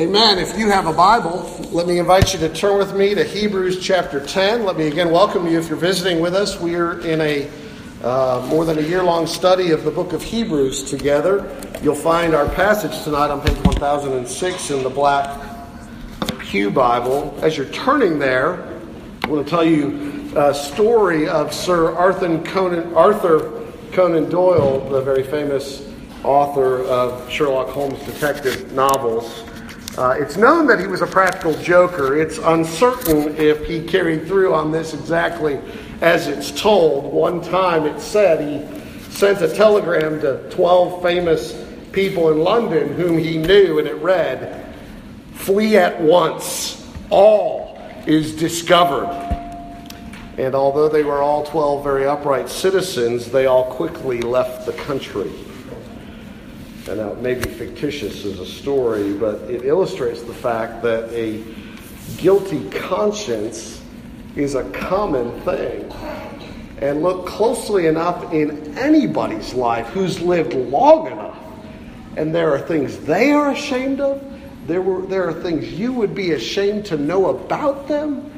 Amen. If you have a Bible, let me invite you to turn with me to Hebrews chapter 10. Let me again welcome you if you're visiting with us. We are in a uh, more than a year long study of the book of Hebrews together. You'll find our passage tonight on page 1006 in the black Pew Bible. As you're turning there, I want to tell you a story of Sir Arthur Conan, Arthur Conan Doyle, the very famous author of Sherlock Holmes detective novels. Uh, it's known that he was a practical joker. It's uncertain if he carried through on this exactly as it's told. One time it said he sent a telegram to 12 famous people in London whom he knew, and it read, Flee at once, all is discovered. And although they were all 12 very upright citizens, they all quickly left the country. And now it may be fictitious as a story, but it illustrates the fact that a guilty conscience is a common thing. And look closely enough in anybody's life who's lived long enough, and there are things they are ashamed of, there, were, there are things you would be ashamed to know about them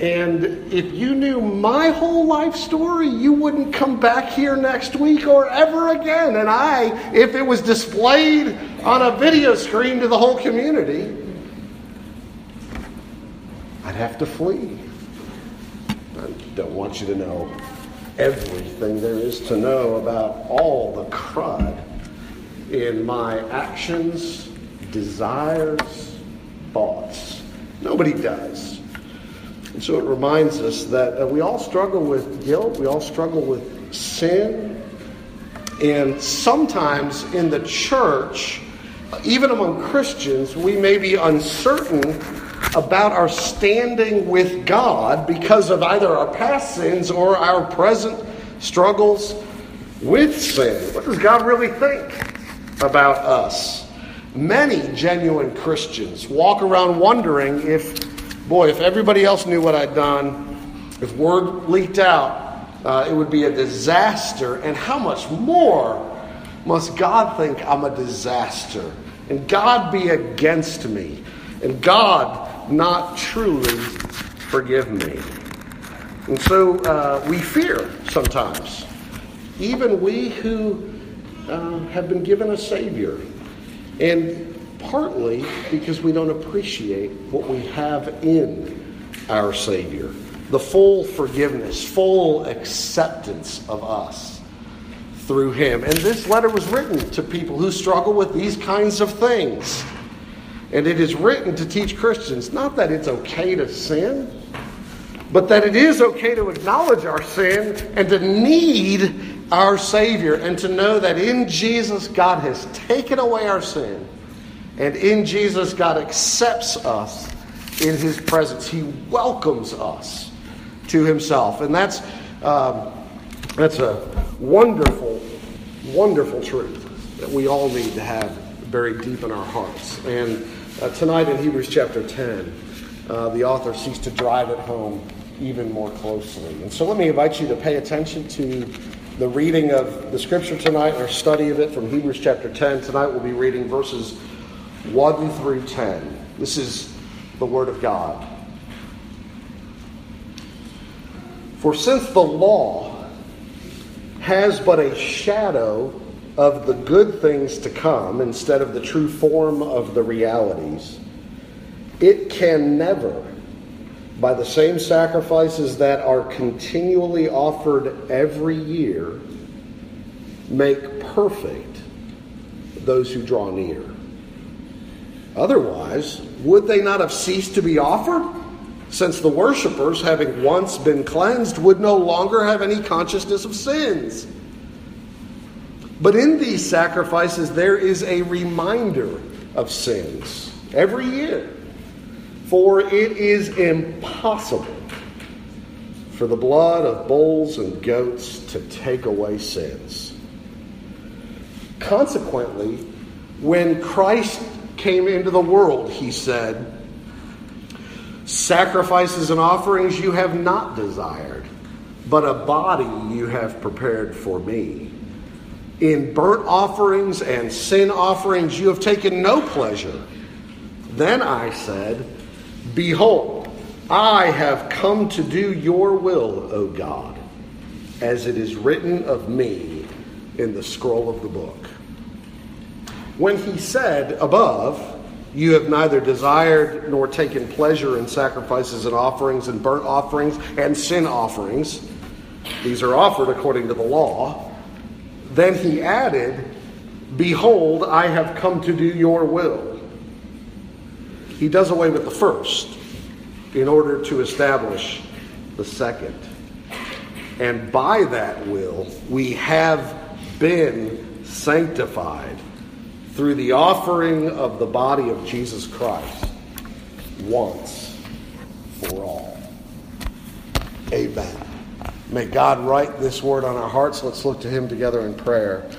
and if you knew my whole life story, you wouldn't come back here next week or ever again. And I, if it was displayed on a video screen to the whole community, I'd have to flee. I don't want you to know everything there is to know about all the crud in my actions, desires, thoughts. Nobody does. And so it reminds us that uh, we all struggle with guilt, we all struggle with sin. And sometimes in the church, even among Christians, we may be uncertain about our standing with God because of either our past sins or our present struggles with sin. What does God really think about us? Many genuine Christians walk around wondering if boy, if everybody else knew what I'd done, if word leaked out, uh, it would be a disaster. And how much more must God think I'm a disaster? And God be against me? And God not truly forgive me? And so uh, we fear sometimes, even we who uh, have been given a Savior. And partly because we don't appreciate what we have in our Savior the full forgiveness, full acceptance of us through Him. And this letter was written to people who struggle with these kinds of things. And it is written to teach Christians not that it's okay to sin, but that it is okay to acknowledge our sin and to need our Savior and to know that in Jesus God has taken away our sin and in Jesus, God accepts us in his presence. He welcomes us to himself. And that's, um, that's a wonderful, wonderful truth that we all need to have buried deep in our hearts. And uh, tonight in Hebrews chapter 10, uh, the author seeks to drive it home even more closely. And so let me invite you to pay attention to the reading of the scripture tonight, our study of it from Hebrews chapter 10. Tonight we'll be reading verses 1 through 10. This is the Word of God. For since the law has but a shadow of the good things to come instead of the true form of the realities, it can never, by the same sacrifices that are continually offered every year, make perfect those who draw near. Otherwise, would they not have ceased to be offered? Since the worshippers, having once been cleansed, would no longer have any consciousness of sins. But in these sacrifices, there is a reminder of sins every year. For it is impossible for the blood of bulls and goats to take away sins. Consequently, when Christ came into the world, he said, Sacrifices and offerings you have not desired, but a body you have prepared for me. In burnt offerings and sin offerings you have taken no pleasure. Then I said, Behold, I have come to do your will, O God, as it is written of me in the scroll of the book. When he said above, You have neither desired nor taken pleasure in sacrifices and offerings and burnt offerings and sin offerings, these are offered according to the law. Then he added, Behold, I have come to do your will. He does away with the first in order to establish the second. And by that will, we have been sanctified through the offering of the body of Jesus Christ once for all. Amen. May God write this word on our hearts. Let's look to Him together in prayer.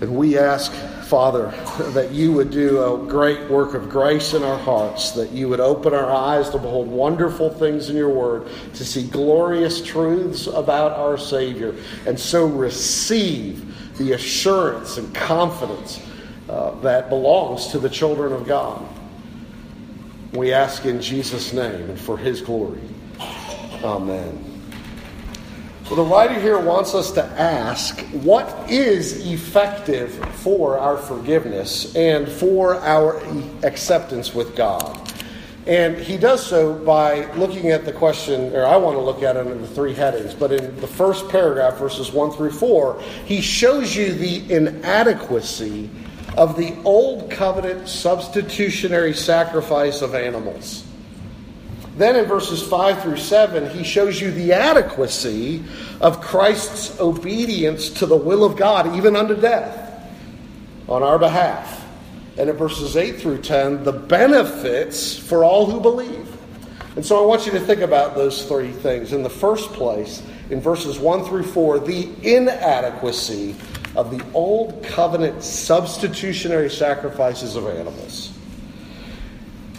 And we ask, Father, that you would do a great work of grace in our hearts, that you would open our eyes to behold wonderful things in your word, to see glorious truths about our Savior, and so receive the assurance and confidence uh, that belongs to the children of God. We ask in Jesus' name and for his glory. Amen. Well, the writer here wants us to ask what is effective for our forgiveness and for our acceptance with God. And he does so by looking at the question, or I want to look at it the three headings, but in the first paragraph, verses 1 through 4, he shows you the inadequacy of the old covenant substitutionary sacrifice of animals. Then in verses 5 through 7, he shows you the adequacy of Christ's obedience to the will of God, even unto death, on our behalf. And in verses 8 through 10, the benefits for all who believe. And so I want you to think about those three things. In the first place, in verses 1 through 4, the inadequacy of the old covenant substitutionary sacrifices of animals.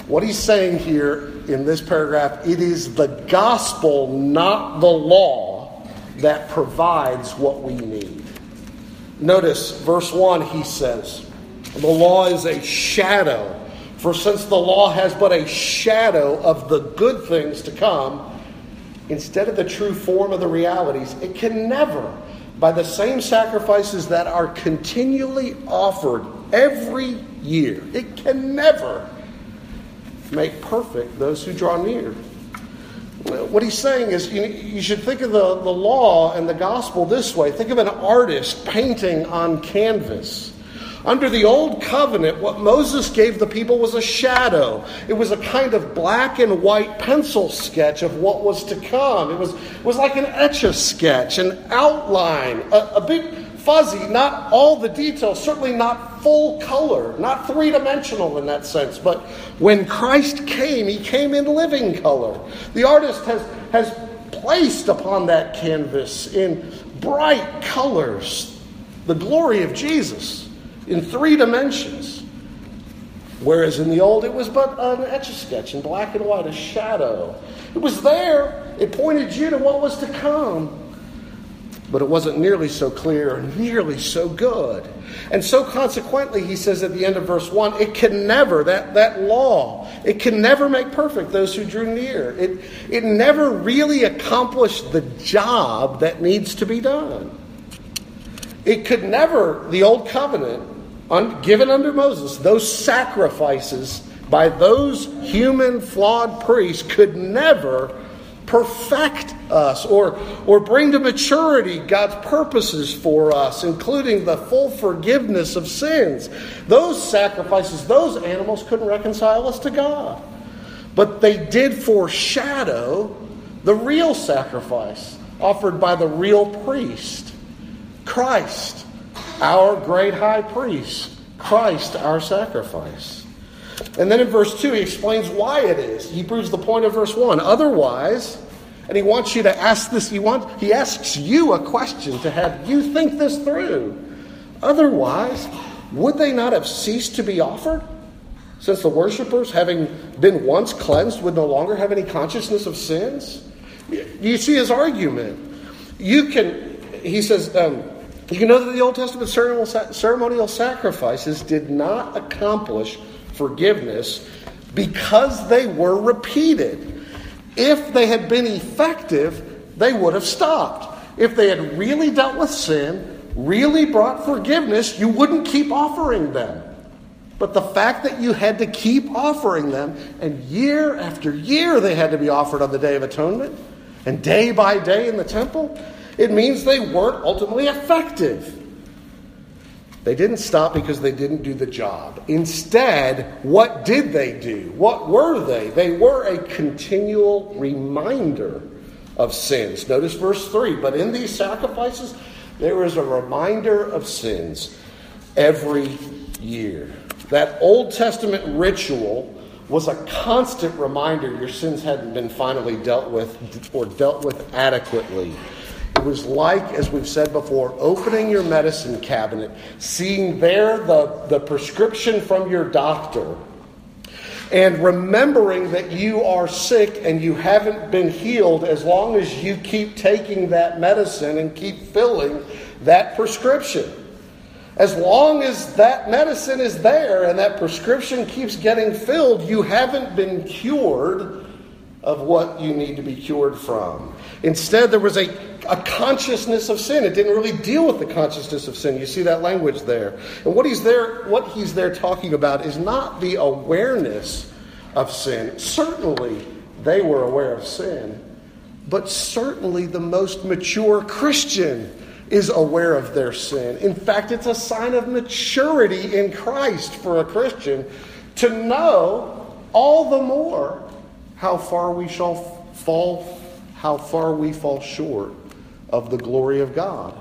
What he's saying here in this paragraph, it is the gospel, not the law, that provides what we need. Notice verse 1, he says, The law is a shadow. For since the law has but a shadow of the good things to come, instead of the true form of the realities, it can never by the same sacrifices that are continually offered every year. It can never make perfect those who draw near. What he's saying is you, should think of the, the law and the gospel this way. Think of an artist painting on canvas. Under the old covenant, what Moses gave the people was a shadow. It was a kind of black and white pencil sketch of what was to come. It was, was like an etch a sketch, an outline, a, a bit fuzzy, not all the details, certainly not full color, not three dimensional in that sense. But when Christ came, he came in living color. The artist has, has placed upon that canvas in bright colors the glory of Jesus in three dimensions. Whereas in the old, it was but an etch a sketch in black and white, a shadow. It was there, it pointed you to what was to come. But it wasn't nearly so clear, nearly so good. And so, consequently, he says at the end of verse 1 it can never, that, that law, it can never make perfect those who drew near. It, it never really accomplished the job that needs to be done. It could never, the old covenant, given under Moses, those sacrifices by those human flawed priests could never perfect us or, or bring to maturity God's purposes for us, including the full forgiveness of sins. Those sacrifices, those animals couldn't reconcile us to God. But they did foreshadow the real sacrifice offered by the real priest, Christ our great high priest, Christ, our sacrifice. And then in verse 2, he explains why it is. He proves the point of verse 1. Otherwise, and he wants you to ask this, he, want, he asks you a question to have you think this through. Otherwise, would they not have ceased to be offered? Since the worshippers, having been once cleansed, would no longer have any consciousness of sins? You see his argument. You can, he says, um, you can know that the Old Testament ceremonial sacrifices did not accomplish forgiveness because they were repeated. If they had been effective, they would have stopped. If they had really dealt with sin, really brought forgiveness, you wouldn't keep offering them. But the fact that you had to keep offering them, and year after year they had to be offered on the Day of Atonement, and day by day in the temple, it means they weren't ultimately effective. They didn't stop because they didn't do the job. Instead, what did they do? What were they? They were a continual reminder of sins. Notice verse 3 But in these sacrifices, there is a reminder of sins every year. That Old Testament ritual was a constant reminder your sins hadn't been finally dealt with or dealt with adequately. Was like, as we've said before, opening your medicine cabinet, seeing there the, the prescription from your doctor, and remembering that you are sick and you haven't been healed as long as you keep taking that medicine and keep filling that prescription. As long as that medicine is there and that prescription keeps getting filled, you haven't been cured of what you need to be cured from. Instead, there was a, a consciousness of sin. It didn't really deal with the consciousness of sin. You see that language there. And what he's there, what he's there talking about is not the awareness of sin. Certainly, they were aware of sin, but certainly the most mature Christian is aware of their sin. In fact, it's a sign of maturity in Christ for a Christian to know all the more how far we shall fall, how far we fall short of the glory of God,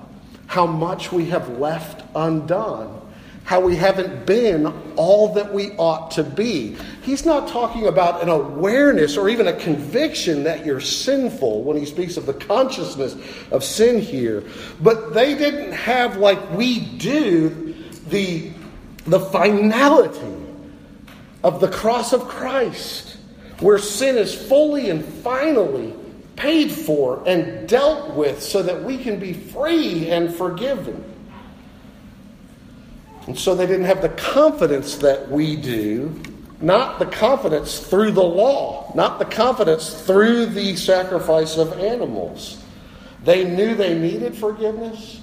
how much we have left undone how we haven't been all that we ought to be. He's not talking about an awareness or even a conviction that you're sinful when he speaks of the consciousness of sin here. But they didn't have, like we do, the, the finality of the cross of Christ, where sin is fully and finally paid for and dealt with so that we can be free and forgiven. And so they didn't have the confidence that we do, not the confidence through the law, not the confidence through the sacrifice of animals. They knew they needed forgiveness.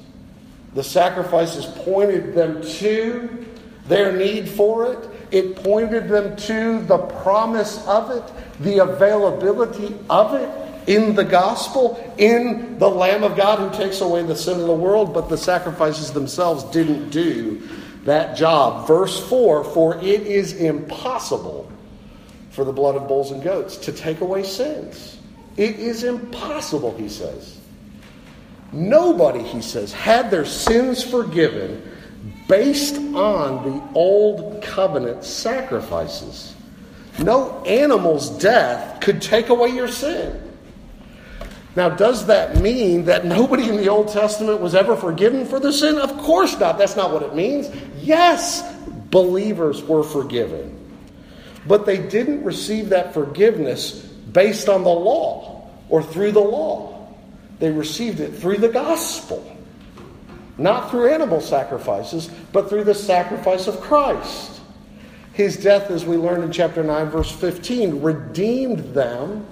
The sacrifices pointed them to their need for it. It pointed them to the promise of it, the availability of it in the gospel, in the Lamb of God who takes away the sin of the world, but the sacrifices themselves didn't do that job. Verse 4 For it is impossible for the blood of bulls and goats to take away sins. It is impossible, he says. Nobody, he says, had their sins forgiven based on the old covenant sacrifices. No animal's death could take away your sin. Now, does that mean that nobody in the Old Testament was ever forgiven for the sin? Of course not. That's not what it means. Yes, believers were forgiven. But they didn't receive that forgiveness based on the law or through the law. They received it through the gospel. Not through animal sacrifices, but through the sacrifice of Christ. His death, as we learn in chapter 9, verse 15, redeemed them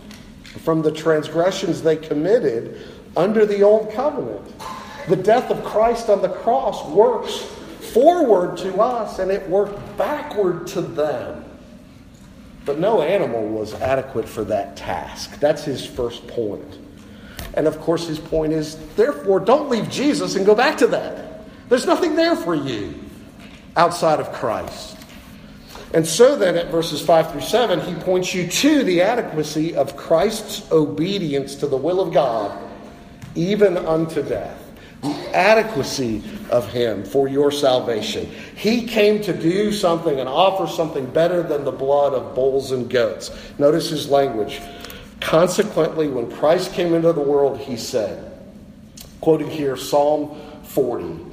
from the transgressions they committed under the old covenant. The death of Christ on the cross works forward to us and it worked backward to them. But no animal was adequate for that task. That's his first point. And of course, his point is therefore, don't leave Jesus and go back to that. There's nothing there for you outside of Christ. And so then, at verses 5 through 7, he points you to the adequacy of Christ's obedience to the will of God, even unto death. The adequacy of him for your salvation. He came to do something and offer something better than the blood of bulls and goats. Notice his language. Consequently, when Christ came into the world, he said, quoting here Psalm 40,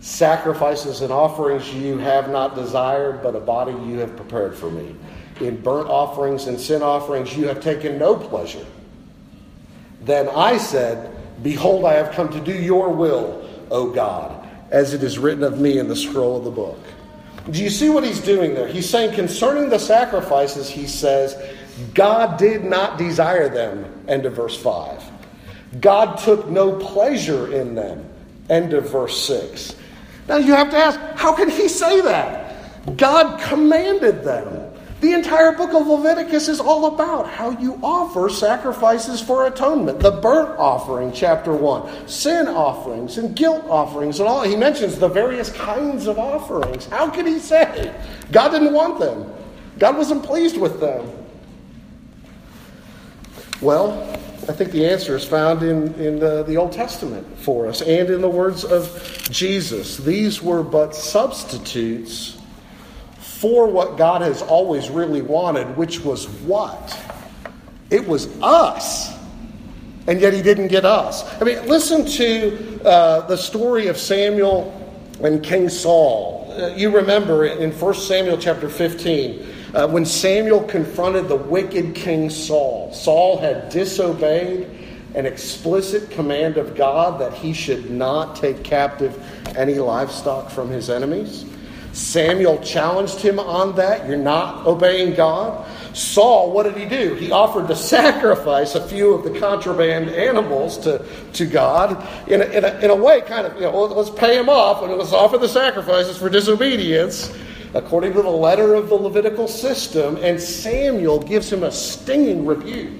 Sacrifices and offerings you have not desired, but a body you have prepared for me. In burnt offerings and sin offerings you have taken no pleasure. Then I said, Behold, I have come to do your will, O God, as it is written of me in the scroll of the book. Do you see what he's doing there? He's saying concerning the sacrifices, he says, God did not desire them. End of verse 5. God took no pleasure in them. End of verse 6. Now you have to ask, how can he say that? God commanded them. The entire book of Leviticus is all about how you offer sacrifices for atonement. The burnt offering, chapter 1, sin offerings and guilt offerings, and all. He mentions the various kinds of offerings. How can he say God didn't want them? God wasn't pleased with them. Well, I think the answer is found in, in the, the Old Testament for us and in the words of Jesus. These were but substitutes for what God has always really wanted, which was what? It was us. And yet he didn't get us. I mean, listen to uh, the story of Samuel and King Saul. Uh, you remember in 1 Samuel chapter 15, uh, when Samuel confronted the wicked King Saul, Saul had disobeyed an explicit command of God that he should not take captive any livestock from his enemies. Samuel challenged him on that. You're not obeying God. Saul, what did he do? He offered to sacrifice a few of the contraband animals to, to God in a, in, a, in a way, kind of, you know, let's pay him off and let's offer the sacrifices for disobedience according to the letter of the Levitical system. And Samuel gives him a stinging rebuke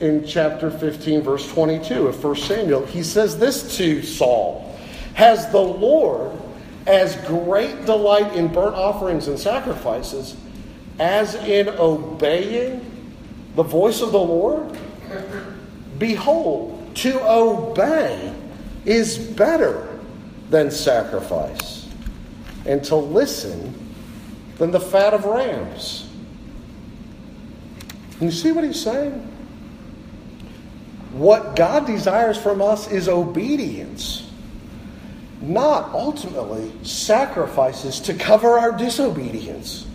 in chapter 15, verse 22 of 1 Samuel. He says this to Saul Has the Lord as great delight in burnt offerings and sacrifices as in obeying the voice of the Lord? Behold, to obey is better than sacrifice, and to listen than the fat of rams. You see what he's saying? What God desires from us is obedience not ultimately sacrifices to cover our disobedience.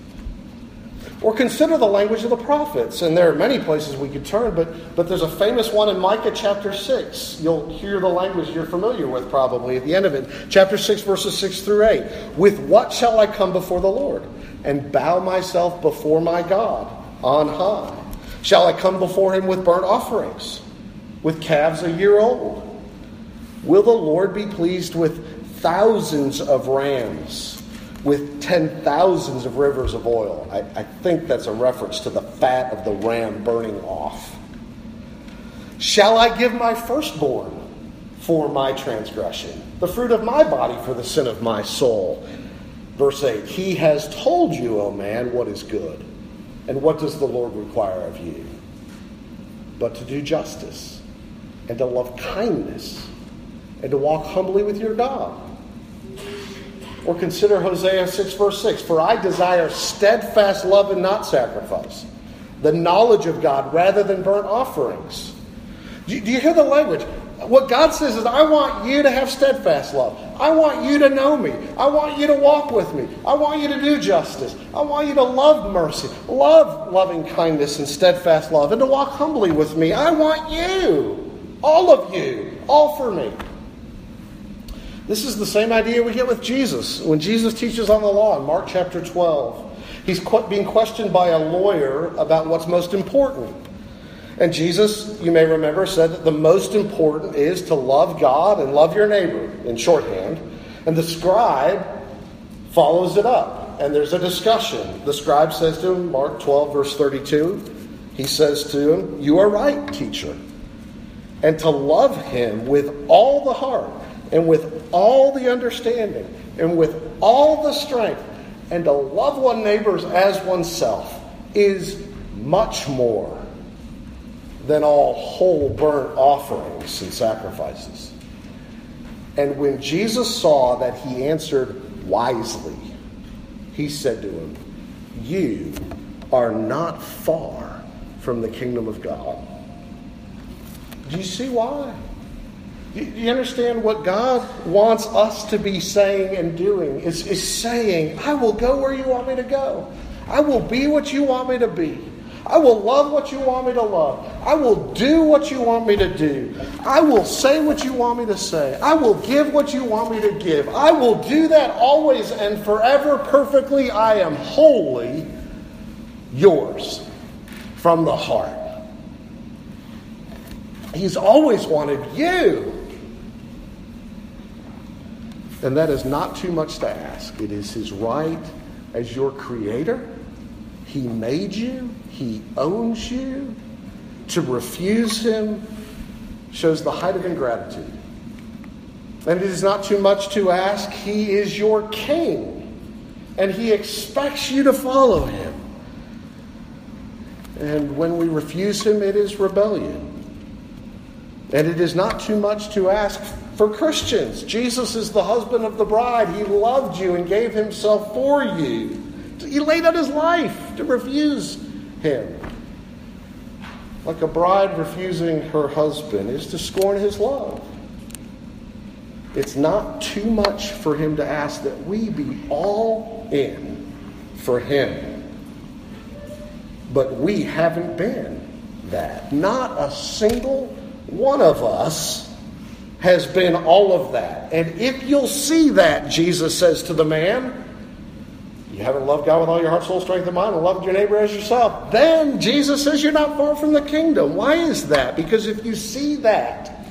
Or consider the language of the prophets. And there are many places we could turn, but, but there's a famous one in Micah chapter 6. You'll hear the language you're familiar with probably at the end of it. Chapter 6, verses 6 through 8. With what shall I come before the Lord and bow myself before my God on high? Shall I come before him with burnt offerings, with calves a year old? Will the Lord be pleased with thousands of rams with ten thousands of rivers of oil. I, I, think that's a reference to the fat of the ram burning off. Shall I give my firstborn for my transgression, the fruit of my body for the sin of my soul? Verse 8 He has told you, O man, what is good. And what does the Lord require of you? But to do justice, and to love kindness, and to walk humbly with your God. Or consider Hosea 6, verse 6 For I desire steadfast love and not sacrifice, the knowledge of God rather than burnt offerings. Do you, hear the language? What God says is, I want you to have steadfast love. I want you to know me. I want you to walk with me. I want you to do justice. I want you to love mercy, love loving kindness and steadfast love, and to walk humbly with me. I want you, all of you, all for me. This is the same idea we get with Jesus. When Jesus teaches on the law in Mark chapter 12, he's being questioned by a lawyer about what's most important. And Jesus, you may remember, said that the most important is to love God and love your neighbor, in shorthand. And the scribe follows it up. And there's a discussion. The scribe says to him, Mark 12, verse 32, he says to him, You are right, teacher. And to love him with all the heart and with all the understanding and with all the strength and to love one neighbors as oneself is much more than all whole burnt offerings and sacrifices. And when Jesus saw that he answered wisely, he said to him, You are not far from the kingdom of God. Do you see why? Do you understand what God wants us to be saying and doing? Is, is saying, I will go where you want me to go. I will be what you want me to be. I will love what you want me to love. I will do what you want me to do. I will say what you want me to say. I will give what you want me to give. I will do that always and forever perfectly. I am wholly yours from the heart. He's always wanted you. And that is not too much to ask. It is his right as your creator. He made you, he owns you. To refuse him shows the height of ingratitude. And it is not too much to ask. He is your king, and he expects you to follow him. And when we refuse him, it is rebellion. And it is not too much to ask for Christians. Jesus is the husband of the bride. He loved you and gave himself for you. He laid out his life to refuse him. Like a bride refusing her husband is to scorn his love. It's not too much for him to ask that we be all in for him. But we haven't been that. Not a single one of us has been all of that. And if you'll see that, Jesus says to the man, you haven't loved God with all your heart, soul, strength, and mind, and loved your neighbor as yourself, then Jesus says you're not far from the kingdom. Why is that? Because if you see that,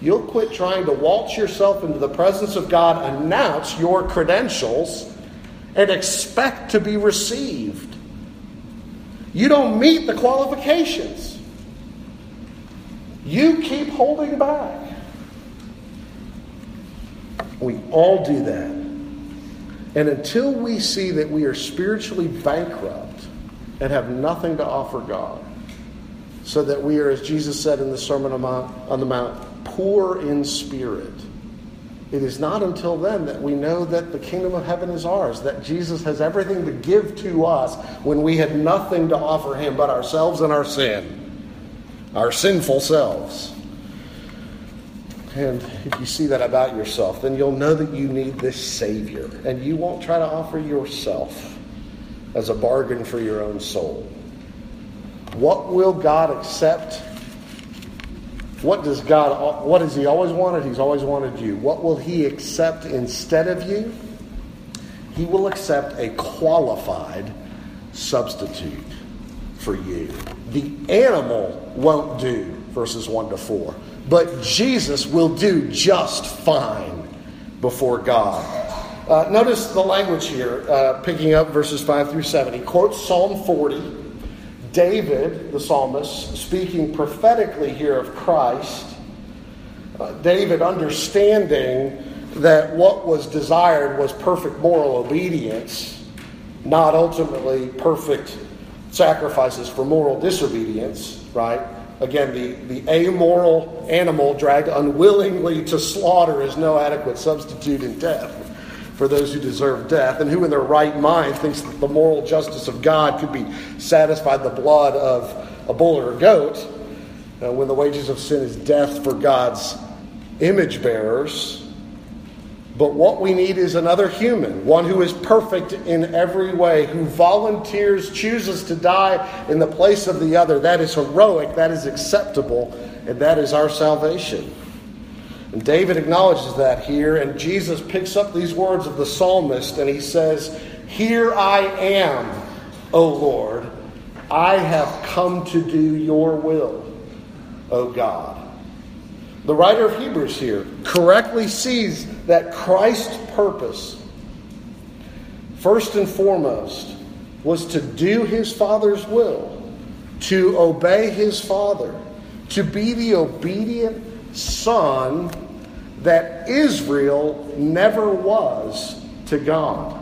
you'll quit trying to waltz yourself into the presence of God, announce your credentials, and expect to be received. You don't meet the qualifications. You keep holding back. We all do that. And until we see that we are spiritually bankrupt and have nothing to offer God, so that we are, as Jesus said in the Sermon on the Mount, poor in spirit, it is not until then that we know that the kingdom of heaven is ours, that Jesus has everything to give to us when we had nothing to offer him but ourselves and our sin, our sinful selves. And if you see that about yourself, then you'll know that you need this Savior. And you won't try to offer yourself as a bargain for your own soul. What will God accept? What does God, what has He always wanted? He's always wanted you. What will He accept instead of you? He will accept a qualified substitute for you. The animal won't do, verses 1 to 4 but Jesus will do just fine before God. Uh, notice the language here, uh, picking up verses 5 through 7. He quotes Psalm 40. David, the psalmist, speaking prophetically here of Christ. Uh, David understanding that what was desired was perfect moral obedience, not ultimately perfect sacrifices for moral disobedience, right? Again, the, the amoral animal dragged unwillingly to slaughter is no adequate substitute in death for those who deserve death, and who in their right mind thinks that the moral justice of God could be satisfied the blood of a bull or a goat, uh, when the wages of sin is death for God's image bearers. But what we need is another human, one who is perfect in every way, who volunteers, chooses to die in the place of the other. That is heroic, that is acceptable, and that is our salvation. And David acknowledges that here, and Jesus picks up these words of the psalmist and he says, Here I am, O Lord. I have come to do your will, O God. The writer of Hebrews here correctly sees that Christ's purpose, first and foremost, was to do his Father's will, to obey his Father, to be the obedient Son that Israel never was to God.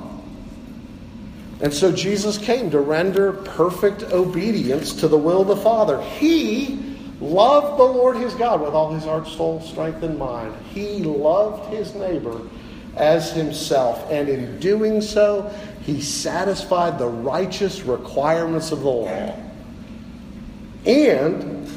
And so Jesus came to render perfect obedience to the will of the Father. He loved the Lord his God with all his heart, soul, strength, and mind. He loved his neighbor as himself. And in doing so, he satisfied the righteous requirements of the law. And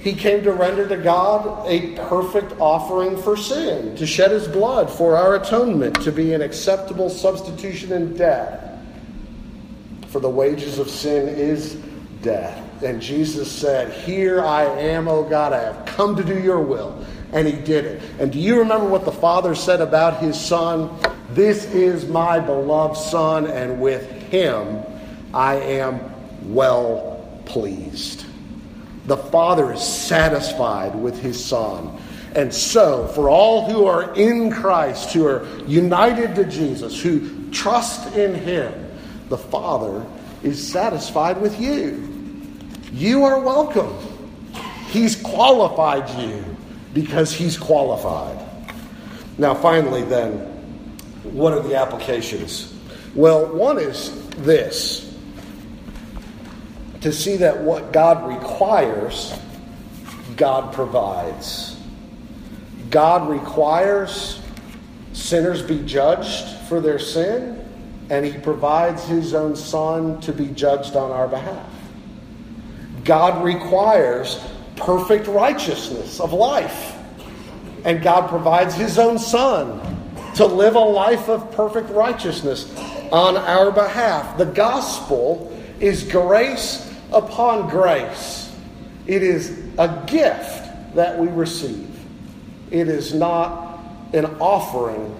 he came to render to God a perfect offering for sin, to shed his blood for our atonement, to be an acceptable substitution in death. For the wages of sin is death. And Jesus said, Here I am, O God, I have come to do your will. And he did it. And do you remember what the Father said about his Son? This is my beloved Son, and with him I am well pleased. The Father is satisfied with his Son. And so, for all who are in Christ, who are united to Jesus, who trust in him, the Father is satisfied with you. You are welcome. He's qualified you because he's qualified. Now, finally, then, what are the applications? Well, one is this to see that what God requires, God provides. God requires sinners be judged for their sin, and He provides His own Son to be judged on our behalf. God requires perfect righteousness of life, and God provides His own Son to live a life of perfect righteousness on our behalf. The gospel is grace upon grace. It is a gift that we receive. It is not an offering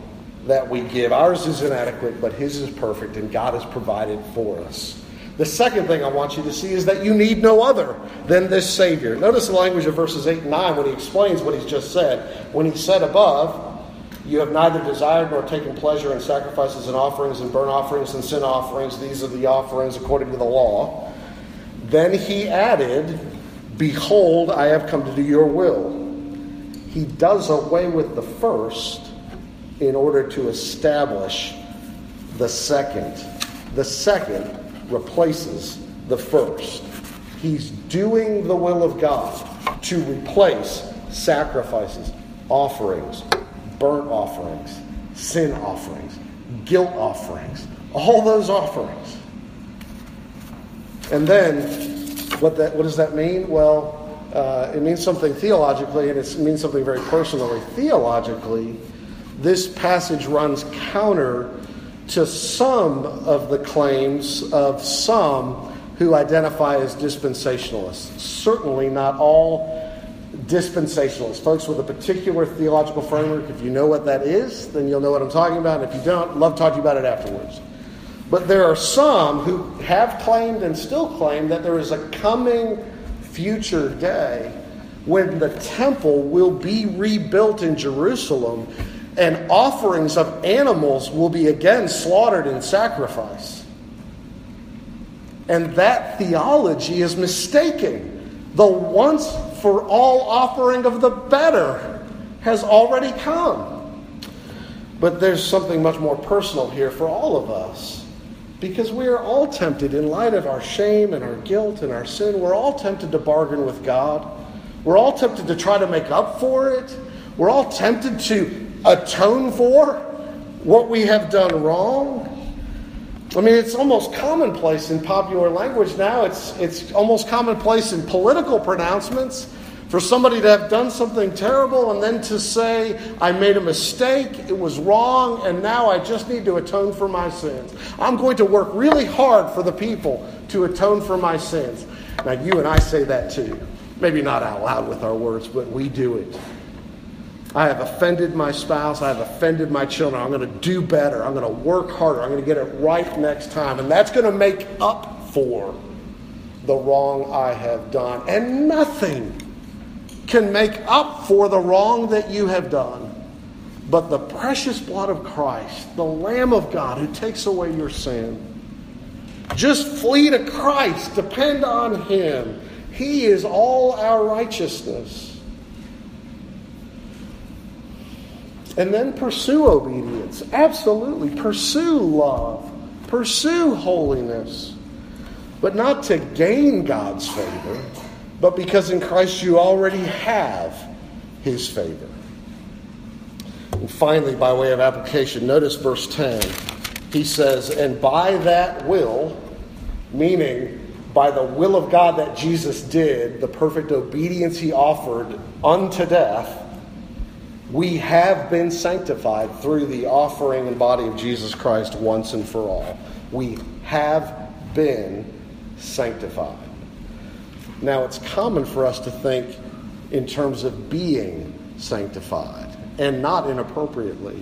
that we give. Ours is inadequate, but His is perfect, and God has provided for us. The second thing I want you to see is that you need no other than this Savior. Notice the language of verses 8 and 9 when he explains what he's just said. When he said above, You have neither desired nor taken pleasure in sacrifices and offerings and burnt offerings and sin offerings. These are the offerings according to the law. Then he added, Behold, I have come to do your will. He does away with the first in order to establish the second. The second replaces the first. He's doing the will of God to replace sacrifices, offerings, burnt offerings, sin offerings, guilt offerings, all those offerings. And then, what, that, what does that mean? Well, uh, it means something theologically, and it means something very personally. Theologically, this passage runs counter to some of the claims of some who identify as dispensationalists. Certainly not all dispensationalists. Folks with a particular theological framework, if you know what that is, then you'll know what I'm talking about. And if you don't, love to talk to you about it afterwards. But there are some who have claimed and still claim that there is a coming future day when the temple will be rebuilt in Jerusalem and offerings of animals will be again slaughtered in sacrifice. And that theology is mistaken. The once for all offering of the better has already come. But there's something much more personal here for all of us. Because we are all tempted, in light of our shame and our guilt and our sin, we're all tempted to bargain with God. We're all tempted to try to make up for it. We're all tempted to atone for what we have done wrong. I mean, it's almost commonplace in popular language now. It's, it's almost commonplace in political pronouncements for somebody to have done something terrible and then to say, I made a mistake, it was wrong, and now I just need to atone for my sins. I'm going to work really hard for the people to atone for my sins. Now, you and I say that too. Maybe not out loud with our words, but we do it. I have offended my spouse. I have offended my children. I'm going to do better. I'm going to work harder. I'm going to get it right next time. And that's going to make up for the wrong I have done. And nothing can make up for the wrong that you have done. But the precious blood of Christ, the Lamb of God who takes away your sin. Just flee to Christ, depend on Him. He is all our righteousness. And then pursue obedience. Absolutely. Pursue love. Pursue holiness. But not to gain God's favor but because in Christ you already have his favor. And finally, by way of application, notice verse 10. He says, And by that will, meaning by the will of God that Jesus did, the perfect obedience he offered unto death, we have been sanctified through the offering and body of Jesus Christ once and for all. We have been sanctified. Now, it's common for us to think in terms of being sanctified and not inappropriately.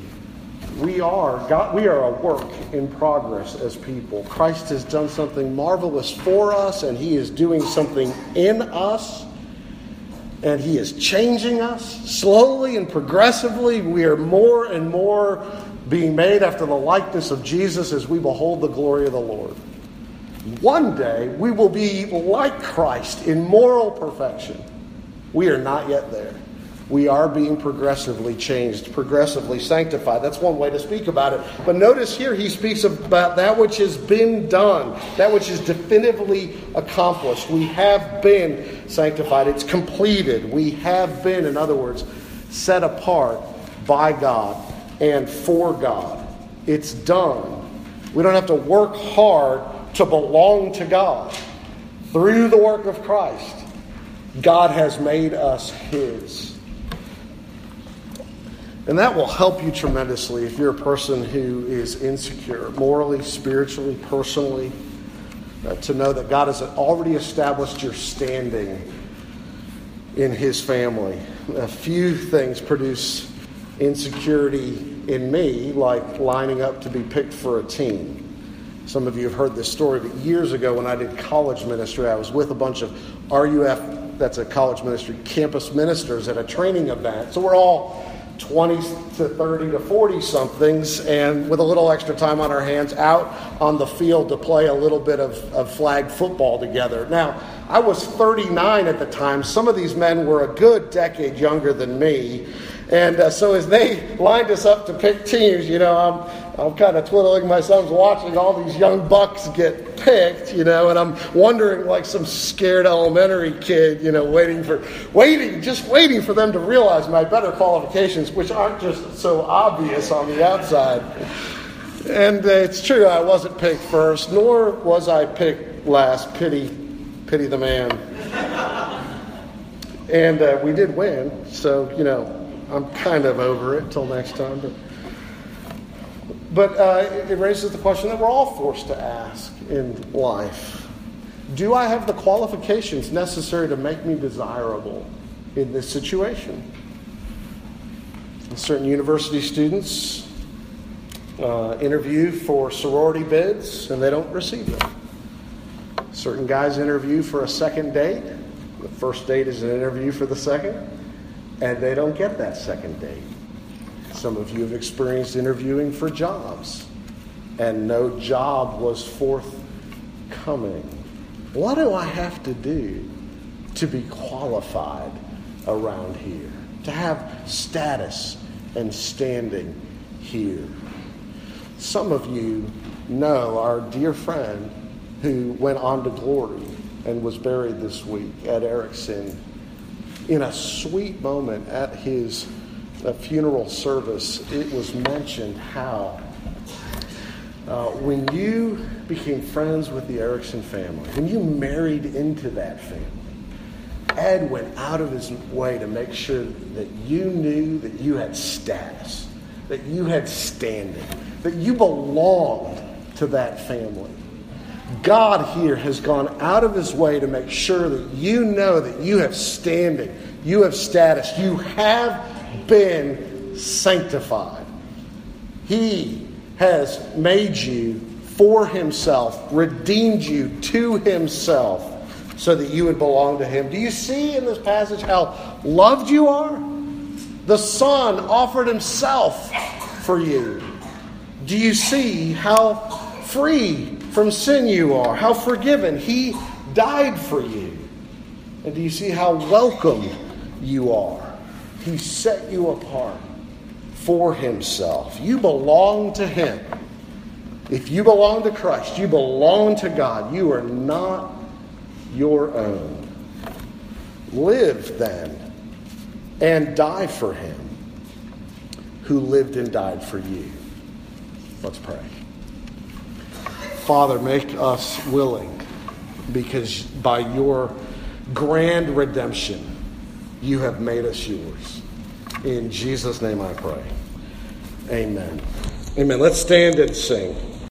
We are God, we are a work in progress as people. Christ has done something marvelous for us and he is doing something in us and he is changing us slowly and progressively. We are more and more being made after the likeness of Jesus as we behold the glory of the Lord. One day we will be like Christ in moral perfection. We are not yet there. We are being progressively changed, progressively sanctified. That's one way to speak about it. But notice here he speaks about that which has been done, that which is definitively accomplished. We have been sanctified, it's completed. We have been, in other words, set apart by God and for God. It's done. We don't have to work hard to belong to God. Through the work of Christ, God has made us His. And that will help you tremendously if you're a person who is insecure, morally, spiritually, personally, uh, to know that God has already established your standing in His family. A few things produce insecurity in me, like lining up to be picked for a team. Some of you have heard this story, but years ago when I did college ministry, I was with a bunch of RUF, that's a college ministry, campus ministers at a training event. So we're all 20 to 30 to 40 somethings, and with a little extra time on our hands, out on the field to play a little bit of, of flag football together. Now, I was 39 at the time. Some of these men were a good decade younger than me. And uh, so as they lined us up to pick teams, you know, I'm, I'm kind of twiddling my thumbs watching all these young bucks get picked, you know, and I'm wondering like some scared elementary kid, you know, waiting for, waiting, just waiting for them to realize my better qualifications, which aren't just so obvious on the outside. And uh, it's true, I wasn't picked first, nor was I picked last. Pity, pity the man. And uh, we did win, so, you know, I'm kind of over it till next time. But, but uh, it raises the question that we're all forced to ask in life Do I have the qualifications necessary to make me desirable in this situation? Certain university students uh, interview for sorority bids and they don't receive them. Certain guys interview for a second date. The first date is an interview for the second and they don't get that second date. Some of you have experienced interviewing for jobs, and no job was forthcoming. What do I have to do to be qualified around here? To have status and standing here? Some of you know our dear friend who went on to glory and was buried this week Ed Erickson in a sweet moment at his uh, funeral service, it was mentioned how uh, when you became friends with the Erickson family, when you married into that family, Ed went out of his way to make sure that you knew that you had status, that you had standing, that you belonged to that family. God here has gone out of his way to make sure that you know that you have standing, you have status, you have been sanctified. He has made you for himself, redeemed you to himself, so that you would belong to him. Do you see in this passage how loved you are? The Son offered himself for you. Do you see how free from sin you are, how forgiven. He died for you. And do you see how welcome you are? He set you apart for Himself. You belong to Him. If you belong to Christ, you belong to God. You are not your own. Live then and die for Him who lived and died for you. Let's pray. Father, make us willing because by your grand redemption, you have made us yours. In Jesus' name I pray. Amen. Amen. Let's stand and sing.